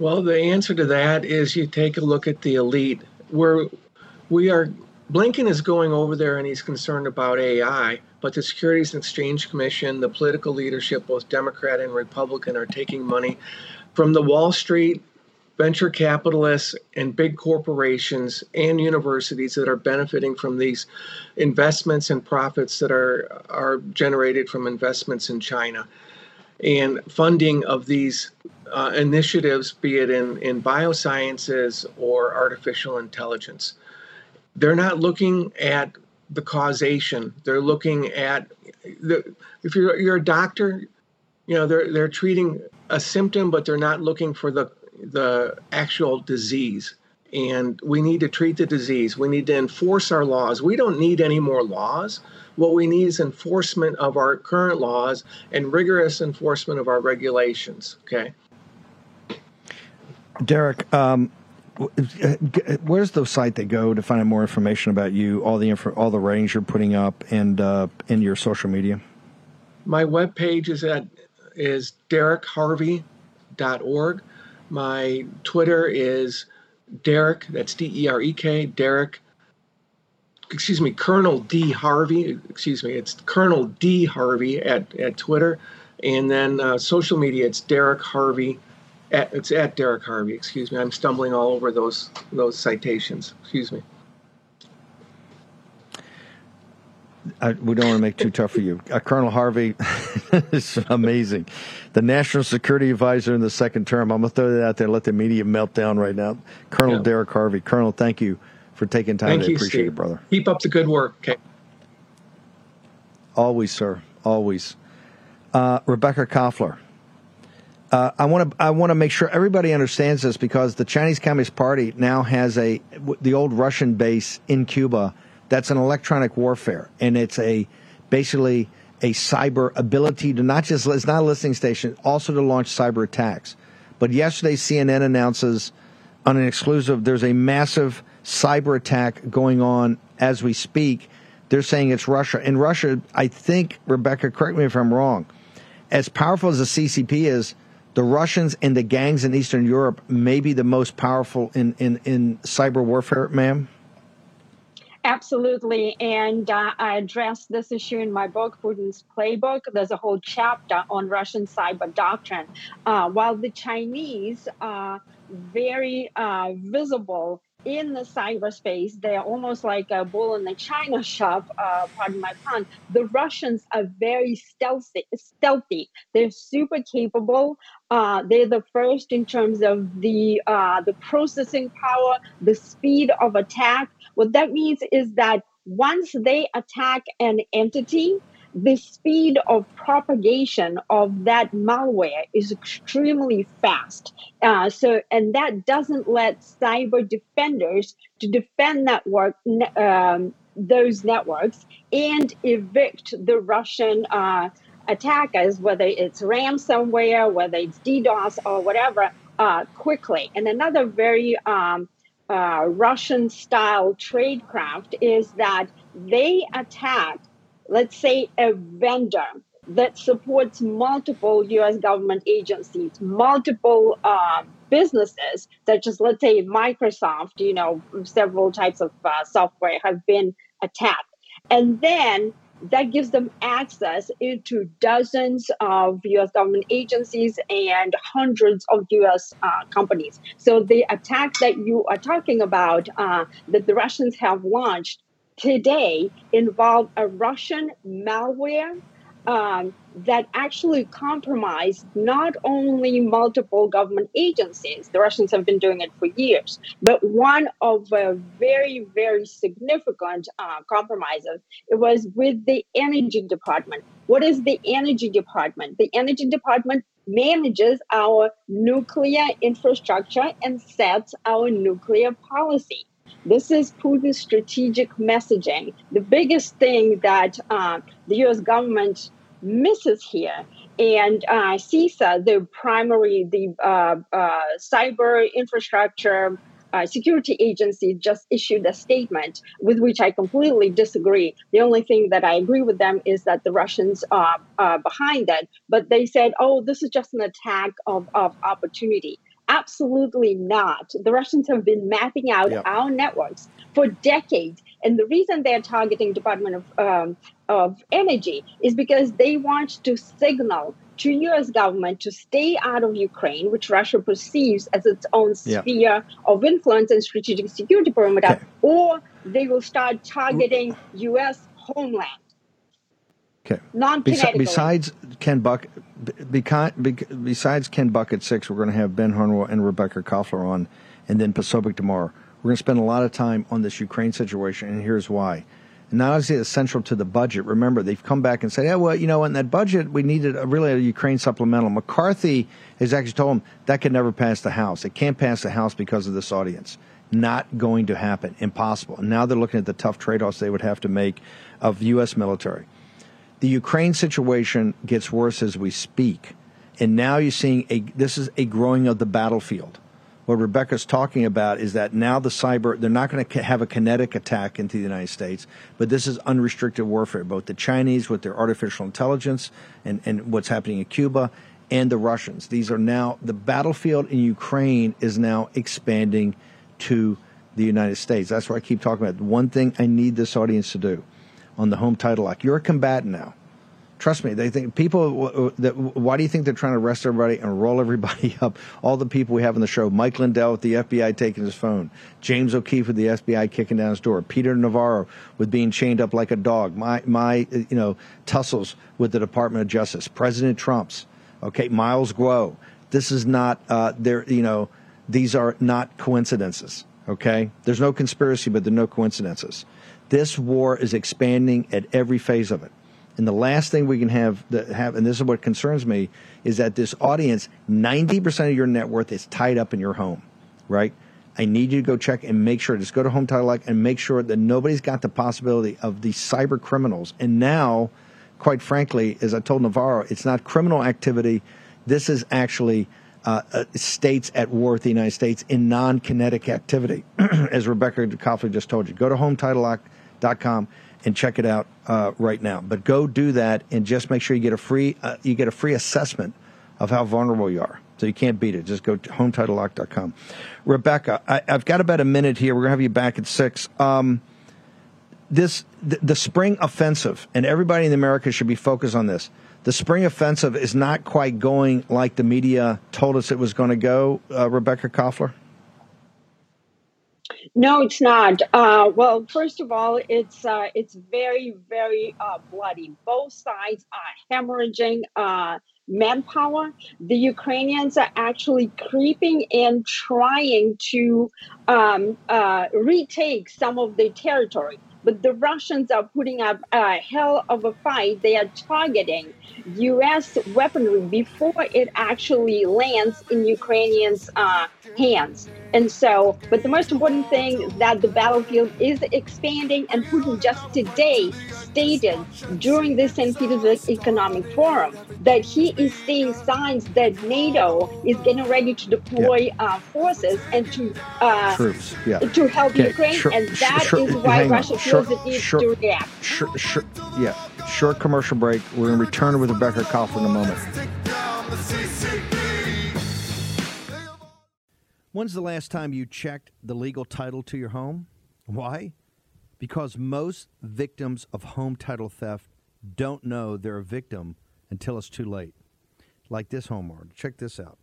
Well, the answer to that is you take a look at the elite. Where we are, Blinken is going over there and he's concerned about AI, but the Securities and Exchange Commission, the political leadership, both Democrat and Republican, are taking money from the Wall Street venture capitalists and big corporations and universities that are benefiting from these investments and profits that are are generated from investments in China and funding of these uh, initiatives, be it in, in biosciences or artificial intelligence. They're not looking at the causation. They're looking at the, if you're you're a doctor, you know they're they're treating a symptom, but they're not looking for the the actual disease. And we need to treat the disease. We need to enforce our laws. We don't need any more laws. What we need is enforcement of our current laws and rigorous enforcement of our regulations. Okay. Derek, um, where's the site they go to find out more information about you, all the info, all the ratings you're putting up, and uh, in your social media? My webpage is at is derekharvey.org. My Twitter is Derek. That's D E R E K. Derek. Excuse me, Colonel D Harvey. Excuse me, it's Colonel D Harvey at at Twitter, and then uh, social media. It's Derek Harvey at, it's at Derek Harvey. Excuse me. I'm stumbling all over those those citations. Excuse me. I, we don't want to make too tough for you. Uh, Colonel Harvey is amazing. The National Security Advisor in the second term. I'm going to throw that out there. Let the media melt down right now. Colonel yeah. Derek Harvey. Colonel, thank you for taking time. Thank I you, appreciate Steve. it, brother. Keep up the good work. Okay. Always, sir. Always. Uh, Rebecca Koffler. Uh, I want to I want to make sure everybody understands this because the Chinese Communist Party now has a the old Russian base in Cuba that's an electronic warfare and it's a basically a cyber ability to not just it's not a listening station also to launch cyber attacks. But yesterday CNN announces on an exclusive there's a massive cyber attack going on as we speak. They're saying it's Russia. And Russia, I think Rebecca, correct me if I'm wrong. As powerful as the CCP is, the Russians and the gangs in Eastern Europe may be the most powerful in, in, in cyber warfare, ma'am? Absolutely. And uh, I address this issue in my book, Putin's Playbook. There's a whole chapter on Russian cyber doctrine. Uh, while the Chinese are very uh, visible in the cyberspace, they're almost like a bull in the china shop. Uh, pardon my pun. The Russians are very stealthy. Stealthy. They're super capable. Uh, they're the first in terms of the uh, the processing power, the speed of attack. What that means is that once they attack an entity, the speed of propagation of that malware is extremely fast. Uh, so, and that doesn't let cyber defenders to defend network um, those networks and evict the Russian uh, attackers, whether it's ransomware, whether it's DDoS or whatever, uh, quickly. And another very um, uh, Russian style tradecraft is that they attack let's say a vendor that supports multiple US government agencies, multiple uh, businesses, such as, let's say, Microsoft, you know, several types of uh, software have been attacked. And then that gives them access into dozens of US government agencies and hundreds of US uh, companies. So the attack that you are talking about, uh, that the Russians have launched, today involved a Russian malware um, that actually compromised not only multiple government agencies, the Russians have been doing it for years, but one of very, very significant uh, compromises, it was with the energy department. What is the energy department? The energy department manages our nuclear infrastructure and sets our nuclear policy. This is Putin's strategic messaging. The biggest thing that uh, the US government misses here and uh, CISA, the primary, the uh, uh, cyber infrastructure uh, security agency, just issued a statement with which I completely disagree. The only thing that I agree with them is that the Russians are, behind it. But they said, oh, this is just an attack of, of opportunity. Absolutely not. The Russians have been mapping out yep. our networks for decades, and the reason they're targeting Department of um, of Energy is because they want to signal to U.S. government to stay out of Ukraine, which Russia perceives as its own sphere of influence and strategic security perimeter, okay. or they will start targeting U.S. homeland. Okay. besides Ken Buck, besides Ken Bucket six, we're going to have Ben Harnwell and Rebecca Koffler on, and then Posobiec tomorrow. We're going to spend a lot of time on this Ukraine situation, and here's why. And not only is central to the budget. Remember, they've come back and said, "Yeah, well, you know, in that budget, we needed a, really a Ukraine supplemental." McCarthy has actually told them that could never pass the House. It can't pass the House because of this audience. Not going to happen. Impossible. And now they're looking at the tough trade-offs they would have to make of U.S. military. The Ukraine situation gets worse as we speak. And now you're seeing a this is a growing of the battlefield. What Rebecca's talking about is that now the cyber they're not going to have a kinetic attack into the United States, but this is unrestricted warfare. Both the Chinese with their artificial intelligence and, and what's happening in Cuba and the Russians. These are now the battlefield in Ukraine is now expanding to the United States. That's what I keep talking about. One thing I need this audience to do on the home title lock. You're a combatant now. Trust me, they think people. Uh, uh, that, why do you think they're trying to arrest everybody and roll everybody up? All the people we have on the show: Mike Lindell with the FBI taking his phone, James O'Keefe with the FBI kicking down his door, Peter Navarro with being chained up like a dog. My my, uh, you know, tussles with the Department of Justice. President Trump's. Okay, Miles Guo. This is not. Uh, there. You know, these are not coincidences. Okay, there's no conspiracy, but there are no coincidences. This war is expanding at every phase of it. And the last thing we can have, have, and this is what concerns me, is that this audience, 90% of your net worth is tied up in your home, right? I need you to go check and make sure, just go to Home Title Lock and make sure that nobody's got the possibility of these cyber criminals. And now, quite frankly, as I told Navarro, it's not criminal activity. This is actually uh, uh, states at war with the United States in non kinetic activity, as Rebecca Koffler just told you. Go to HometitleLock.com and check it out uh, right now. But go do that and just make sure you get a free uh, you get a free assessment of how vulnerable you are. So you can't beat it. Just go to HometitleLock.com. Rebecca, I, have got about a minute here. We're gonna have you back at six. Um, this the, the spring offensive, and everybody in America should be focused on this. The spring offensive is not quite going like the media told us it was going to go. Uh, Rebecca Koffler. No, it's not. Uh, well, first of all, it's uh, it's very, very uh, bloody. Both sides are hemorrhaging uh, manpower. The Ukrainians are actually creeping in, trying to um, uh, retake some of the territory. But the Russians are putting up a hell of a fight. They are targeting U.S. weaponry before it actually lands in Ukrainians' uh, hands. And so, but the most important thing that the battlefield is expanding, and Putin just today stated during the St. Petersburg Economic Forum that he is seeing signs that NATO is getting ready to deploy yeah. uh, forces and to uh, troops yeah. to help okay. Ukraine, sure, and that sure, is why Russia feels the need to react. Sure, sure, yeah. Short commercial break. We're going to return with Rebecca Koffler in a moment. When's the last time you checked the legal title to your home? Why? Because most victims of home title theft don't know they're a victim until it's too late. Like this homeowner. Check this out.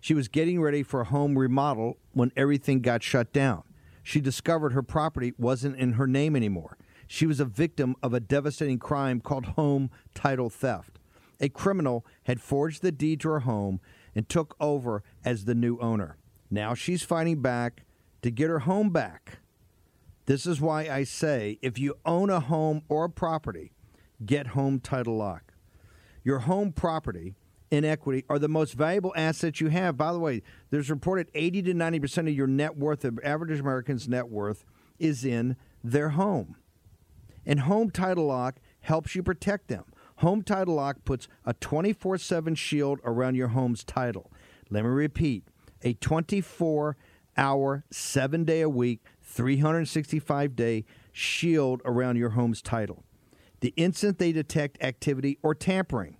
She was getting ready for a home remodel when everything got shut down. She discovered her property wasn't in her name anymore. She was a victim of a devastating crime called home title theft. A criminal had forged the deed to her home and took over as the new owner. Now she's fighting back to get her home back. This is why I say if you own a home or property, get home title lock. Your home property in equity are the most valuable assets you have. By the way, there's reported 80 to 90% of your net worth, of average American's net worth, is in their home. And Home Title Lock helps you protect them. Home Title Lock puts a 24 7 shield around your home's title. Let me repeat a 24 hour, seven day a week, 365 day shield around your home's title. The instant they detect activity or tampering,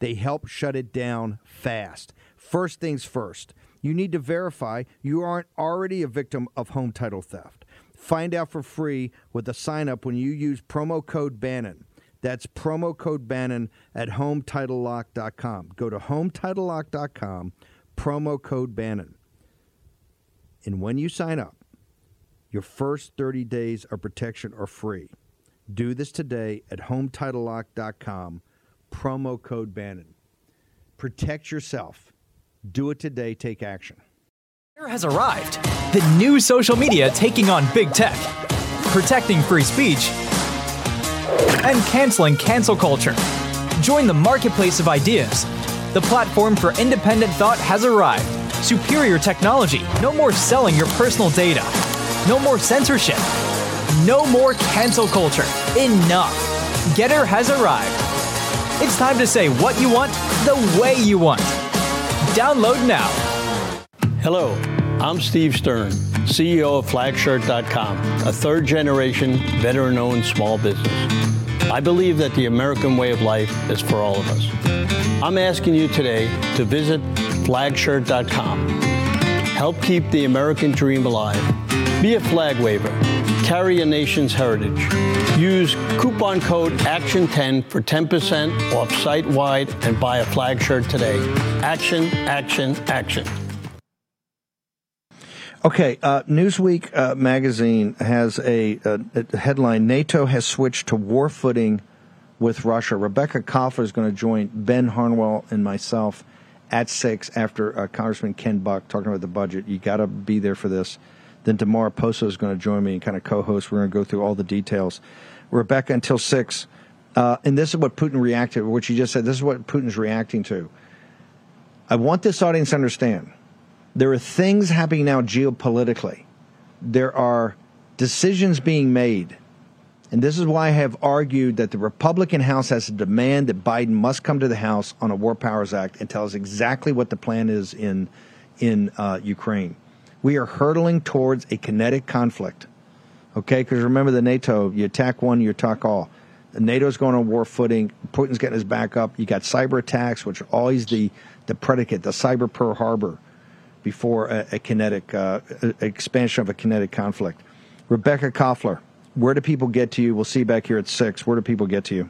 they help shut it down fast. First things first, you need to verify you aren't already a victim of home title theft. Find out for free with a sign up when you use promo code Bannon. That's promo code Bannon at HomeTitleLock.com. Go to HomeTitleLock.com, promo code Bannon. And when you sign up, your first 30 days of protection are free. Do this today at HomeTitleLock.com, promo code Bannon. Protect yourself. Do it today. Take action. has arrived. The new social media taking on big tech, protecting free speech, and canceling cancel culture. Join the marketplace of ideas. The platform for independent thought has arrived. Superior technology. No more selling your personal data. No more censorship. No more cancel culture. Enough. Gettr has arrived. It's time to say what you want the way you want. Download now. Hello, I'm Steve Stern, CEO of Flagshirt.com, a third generation veteran owned small business. I believe that the American way of life is for all of us. I'm asking you today to visit flagshirt.com. Help keep the American dream alive. Be a flag waver. Carry a nation's heritage. Use coupon code ACTION10 for 10% off site wide and buy a flag shirt today. Action, action, action. Okay, uh, Newsweek uh, magazine has a, a, a, headline NATO has switched to war footing with Russia. Rebecca Koffler is going to join Ben Harnwell and myself at 6 after uh, Congressman Ken Buck talking about the budget. You got to be there for this. Then tomorrow Poso is going to join me and kind of co host. We're going to go through all the details. Rebecca, until 6. Uh, and this is what Putin reacted, what you just said. This is what Putin's reacting to. I want this audience to understand there are things happening now geopolitically. There are decisions being made. And this is why I have argued that the Republican House has to demand that Biden must come to the House on a War Powers Act and tell us exactly what the plan is in in uh, Ukraine. We are hurtling towards a kinetic conflict. Okay, because remember the NATO, you attack one, you attack all. NATO's going on war footing. Putin's getting his back up. You got cyber attacks, which are always the, the predicate, the cyber Pearl Harbor before a, a kinetic uh, expansion of a kinetic conflict. Rebecca Koffler, where do people get to you? We'll see you back here at six. Where do people get to you?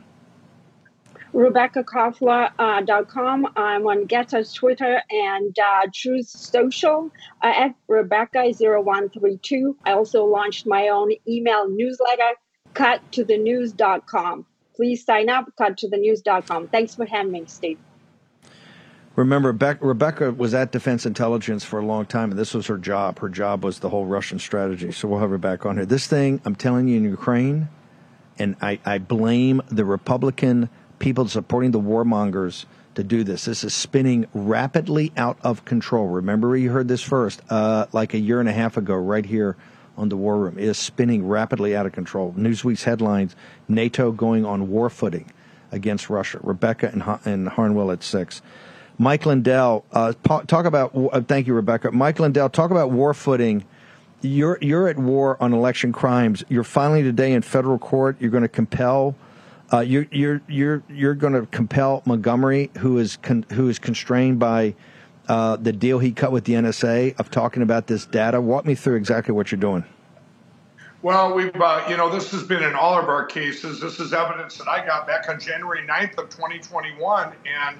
RebeccaKoffler.com. Uh, I'm on Gettr, Twitter, and uh, Truth Social uh, at Rebecca0132. I also launched my own email newsletter, cuttothenews.com. Please sign up, cuttothenews.com. Thanks for having me, Steve. Remember, Rebecca was at Defense Intelligence for a long time, and this was her job. Her job was the whole Russian strategy. So we'll have her back on here. This thing, I'm telling you, in Ukraine, and I, I blame the Republican people supporting the warmongers to do this. This is spinning rapidly out of control. Remember, you heard this first, uh, like a year and a half ago, right here on the War Room. It is spinning rapidly out of control. Newsweek's headlines: NATO going on war footing against Russia. Rebecca and, and Harnwell at six. Mike Lindell, uh, talk about. Uh, thank you, Rebecca. Mike Lindell, talk about war footing. You're you're at war on election crimes. You're finally today in federal court. You're going to compel. Uh, you're you're you're you're going to compel Montgomery, who is con- who is constrained by uh, the deal he cut with the NSA of talking about this data. Walk me through exactly what you're doing. Well, we've, uh, you know, this has been in all of our cases. This is evidence that I got back on January 9th of 2021. And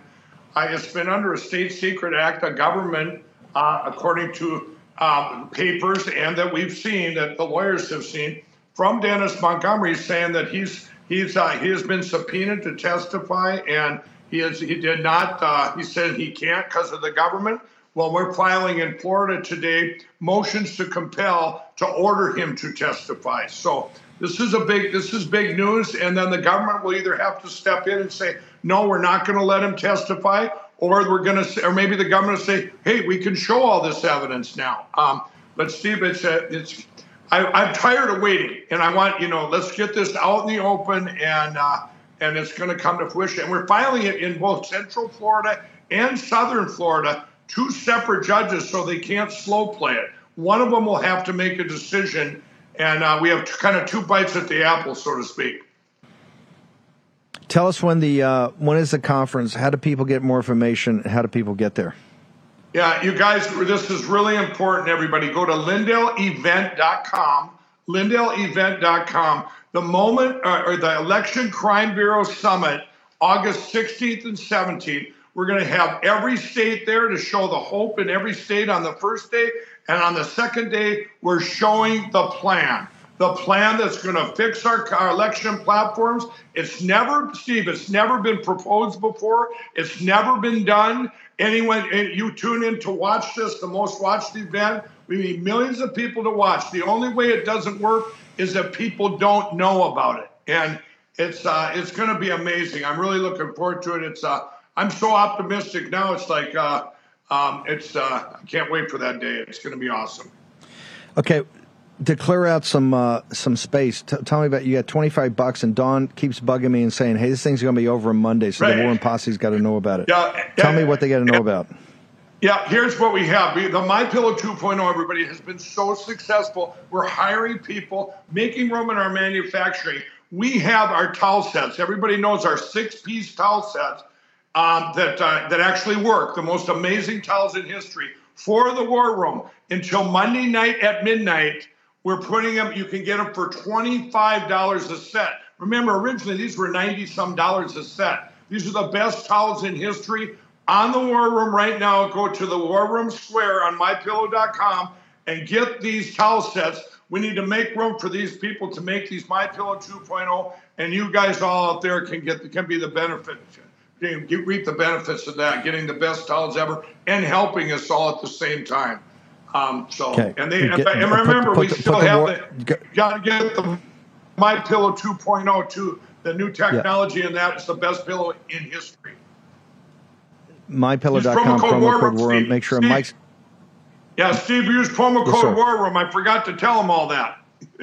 uh, it's been under a state secret act, a government, uh, according to um, papers, and that we've seen that the lawyers have seen from Dennis Montgomery saying that he's he's uh, he has been subpoenaed to testify, and he is he did not. Uh, he said he can't because of the government. Well, we're filing in Florida today motions to compel to order him to testify. So this is a big this is big news, and then the government will either have to step in and say, no, we're not going to let him testify, or we're going to, or maybe the government will say, "Hey, we can show all this evidence now." Um, but Steve, it's a, it's. I, am tired of waiting, and I want you know, let's get this out in the open, and uh, and it's going to come to fruition. And we're filing it in both Central Florida and Southern Florida, two separate judges, so they can't slow play it. One of them will have to make a decision, and uh, we have kind of two bites at the apple, so to speak. Tell us when the uh, when is the conference? How do people get more information? How do people get there? Yeah, you guys, this is really important. Everybody, go to LindellEvent.com. LindellEvent.com. The moment, uh, or the Election Crime Bureau Summit, August 16th and 17th. We're going to have every state there to show the hope in every state on the first day. And on the second day, we're showing the plan the plan that's going to fix our, our, election platforms. It's never, Steve, it's never been proposed before. It's never been done. Anyone, you tune in to watch this, the most watched event. We need millions of people to watch. The only way it doesn't work is that people don't know about it. And it's uh, it's going to be amazing. I'm really looking forward to it. It's uh, I'm so optimistic now. It's like uh, um, it's uh, I can't wait for that day. It's going to be awesome. Okay, to clear out some uh, some space, t- tell me about you got twenty five bucks, and Dawn keeps bugging me and saying, "Hey, this thing's going to be over on Monday, so right. the War Room Posse's got to know about it." Yeah, tell me what they got to know yeah. about. Yeah, here's what we have. The My Pillow 2.0, everybody, has been so successful. We're hiring people, making room in our manufacturing. We have our towel sets. Everybody knows our six-piece towel sets um, that uh, that actually work. The most amazing towels in history for the War Room until Monday night at midnight we're putting them, you can get them for $25 a set. Remember, originally these were 90 some dollars a set. These are the best towels in history. On the War Room right now, go to the War Room Square on mypillow.com and get these towel sets. We need to make room for these people to make these My Pillow 2.0, and you guys all out there can get can be the benefit, can reap the benefits of that, getting the best towels ever, and helping us all at the same time. Um, so, okay. and they, get, and, remember, put, put, we still have the, got to get the My Pillow 2.0 to the new technology, yeah. and that's the best pillow in history. MyPillow.com, promo code, promo code War Room. Make sure Steve, Mike's. Yeah, Steve used promo code yes, War Room. I forgot to tell him all that.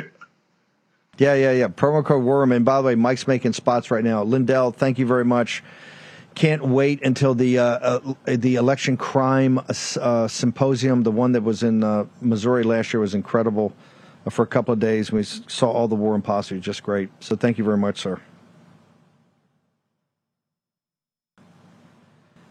yeah, yeah, yeah. Promo code War Room. And by the way, Mike's making spots right now. Lindell, thank you very much. Can't wait until the uh, uh, the election crime uh, symposium. The one that was in uh, Missouri last year was incredible uh, for a couple of days. We saw all the War Posse, just great. So thank you very much, sir.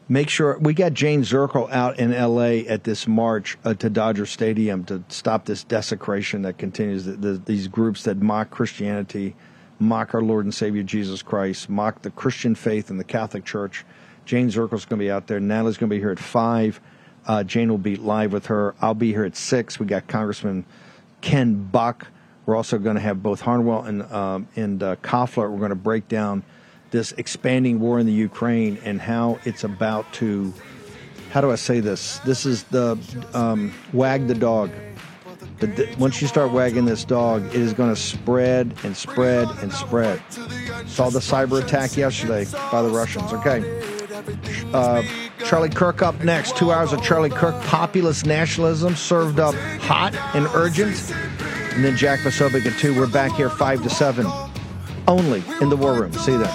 Make sure we got Jayne Zirkle out in L.A. at this march uh, to Dodger Stadium to stop this desecration that continues. The, the, these groups that mock Christianity mock our Lord and Savior Jesus Christ, mock the Christian faith and the Catholic Church. Jayne Zirkle's going to be out there. Natalie's going to be here at 5. Uh, Jane will be live with her. I'll be here at 6. We got Congressman Ken Buck. We're also going to have both Harnwell and, um, and uh, Koffler. We're going to break down this expanding war in the Ukraine and how it's about to, how do I say this? This is the um, wag the dog but once you start wagging this dog, it is going to spread and spread and spread. Saw the cyber attack yesterday by the Russians. Okay. Uh, Charlie Kirk up next. Two hours of Charlie Kirk populist nationalism served up hot and urgent. And then Jack Posobiec at 2. We're back here 5 to 7. Only in the War Room. See you then.